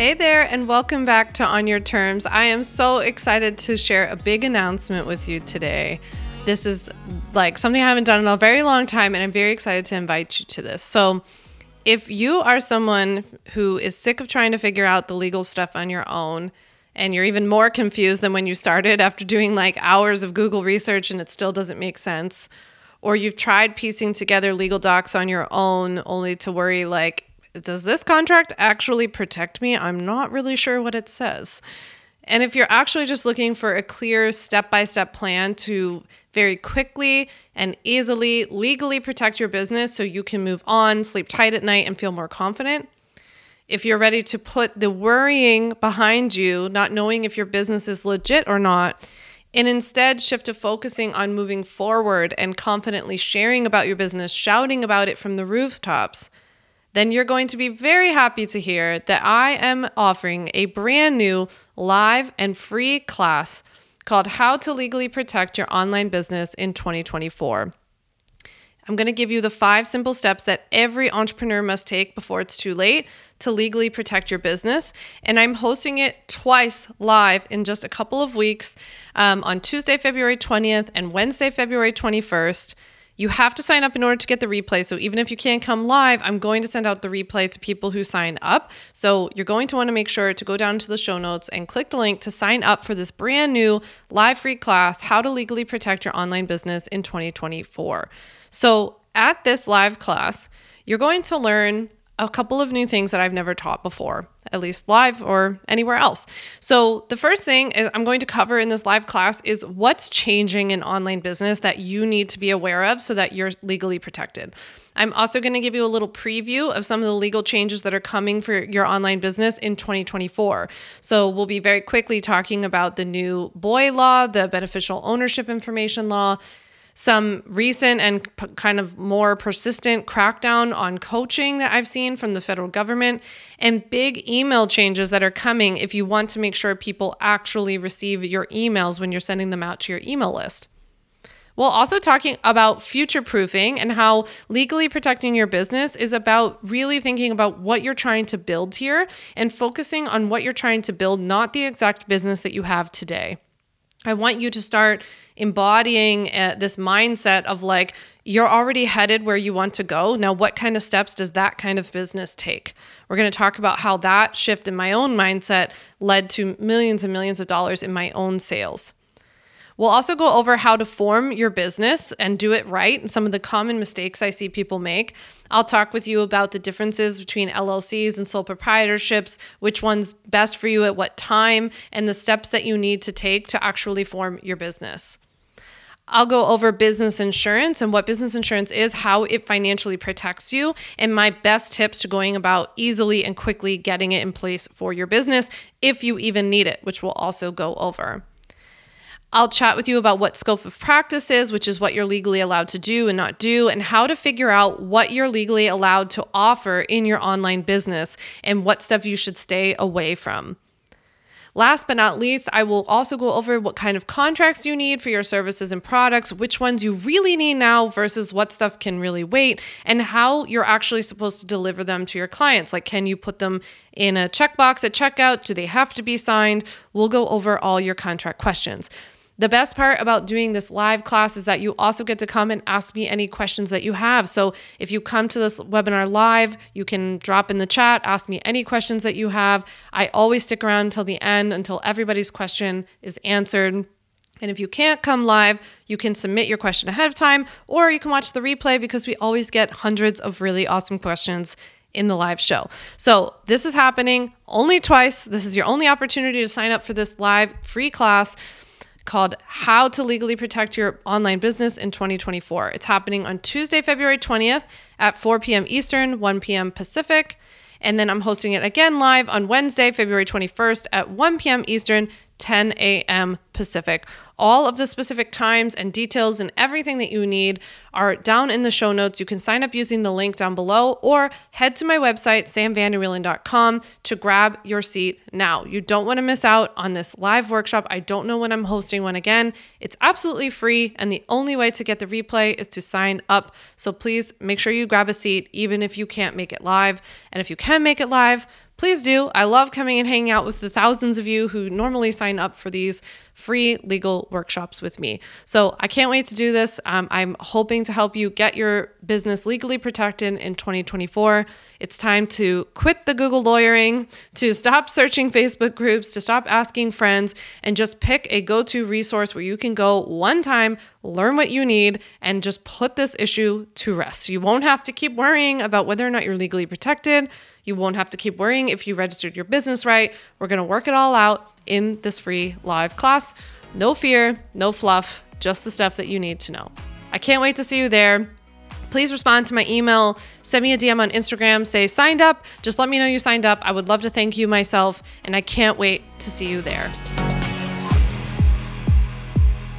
Hey there, and welcome back to On Your Terms. I am so excited to share a big announcement with you today. This is like something I haven't done in a very long time, and I'm very excited to invite you to this. So, if you are someone who is sick of trying to figure out the legal stuff on your own, and you're even more confused than when you started after doing like hours of Google research and it still doesn't make sense, or you've tried piecing together legal docs on your own only to worry like, does this contract actually protect me? I'm not really sure what it says. And if you're actually just looking for a clear step by step plan to very quickly and easily legally protect your business so you can move on, sleep tight at night, and feel more confident, if you're ready to put the worrying behind you, not knowing if your business is legit or not, and instead shift to focusing on moving forward and confidently sharing about your business, shouting about it from the rooftops, then you're going to be very happy to hear that I am offering a brand new live and free class called How to Legally Protect Your Online Business in 2024. I'm going to give you the five simple steps that every entrepreneur must take before it's too late to legally protect your business. And I'm hosting it twice live in just a couple of weeks um, on Tuesday, February 20th and Wednesday, February 21st. You have to sign up in order to get the replay. So even if you can't come live, I'm going to send out the replay to people who sign up. So you're going to want to make sure to go down to the show notes and click the link to sign up for this brand new live free class, How to Legally Protect Your Online Business in 2024. So at this live class, you're going to learn a couple of new things that I've never taught before, at least live or anywhere else. So, the first thing is I'm going to cover in this live class is what's changing in online business that you need to be aware of so that you're legally protected. I'm also going to give you a little preview of some of the legal changes that are coming for your online business in 2024. So, we'll be very quickly talking about the new BOI law, the beneficial ownership information law, some recent and p- kind of more persistent crackdown on coaching that I've seen from the federal government, and big email changes that are coming if you want to make sure people actually receive your emails when you're sending them out to your email list. We'll also talking about future proofing and how legally protecting your business is about really thinking about what you're trying to build here and focusing on what you're trying to build, not the exact business that you have today. I want you to start embodying uh, this mindset of like, you're already headed where you want to go. Now, what kind of steps does that kind of business take? We're going to talk about how that shift in my own mindset led to millions and millions of dollars in my own sales. We'll also go over how to form your business and do it right and some of the common mistakes I see people make. I'll talk with you about the differences between LLCs and sole proprietorships, which one's best for you at what time, and the steps that you need to take to actually form your business. I'll go over business insurance and what business insurance is, how it financially protects you, and my best tips to going about easily and quickly getting it in place for your business if you even need it, which we'll also go over. I'll chat with you about what scope of practice is, which is what you're legally allowed to do and not do, and how to figure out what you're legally allowed to offer in your online business and what stuff you should stay away from. Last but not least, I will also go over what kind of contracts you need for your services and products, which ones you really need now versus what stuff can really wait, and how you're actually supposed to deliver them to your clients. Like, can you put them in a checkbox at checkout? Do they have to be signed? We'll go over all your contract questions. The best part about doing this live class is that you also get to come and ask me any questions that you have. So if you come to this webinar live, you can drop in the chat, ask me any questions that you have. I always stick around until the end until everybody's question is answered. And if you can't come live, you can submit your question ahead of time or you can watch the replay because we always get hundreds of really awesome questions in the live show. So, this is happening only twice. This is your only opportunity to sign up for this live free class called How to Legally Protect Your Online Business in 2024. It's happening on Tuesday, February 20th at 4 p.m. Eastern, 1 p.m. Pacific. And then I'm hosting it again live on Wednesday, February 21st at 1 p.m. Eastern, 10 a.m. Pacific. All of the specific times and details and everything that you need are down in the show notes. You can sign up using the link down below or head to my website, samvanderwielen.com, to grab your seat now. You don't want to miss out on this live workshop. I don't know when I'm hosting one again. It's absolutely free, and the only way to get the replay is to sign up. So please make sure you grab a seat, even if you can't make it live. And if you can make it live, please do. I love coming and hanging out with the thousands of you who normally sign up for these free legal workshops with me. So I can't wait to do this. Um, I'm hoping to help you get your business legally protected in 2024. It's time to quit the Google lawyering, to stop searching Facebook groups, to stop asking friends, and just pick a go to resource where you can go one time, learn what you need, and just put this issue to rest. You won't have to keep worrying about whether or not you're legally protected. You won't have to keep worrying if you registered your business right. We're going to work it all out in this free live class. No fear, no fluff, just the stuff that you need to know. I can't wait to see you there. Please respond to my email, send me a DM on Instagram, say signed up. Just let me know you signed up. I would love to thank you myself, and I can't wait to see you there.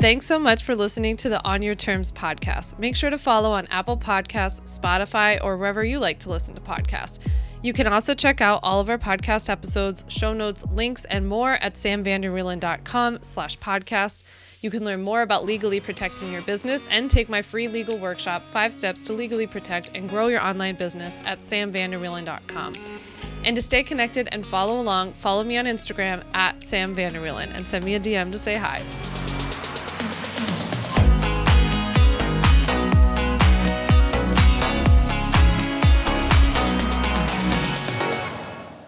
Thanks so much for listening to the On Your Terms podcast. Make sure to follow on Apple Podcasts, Spotify, or wherever you like to listen to podcasts. You can also check out all of our podcast episodes, show notes, links, and more at samvanderwielen.com slash podcast. You can learn more about legally protecting your business and take my free legal workshop, Five Steps to Legally Protect and Grow Your Online Business at samvanderwielen.com. And to stay connected and follow along, follow me on Instagram at Sam Vanderwielen and send me a DM to say hi.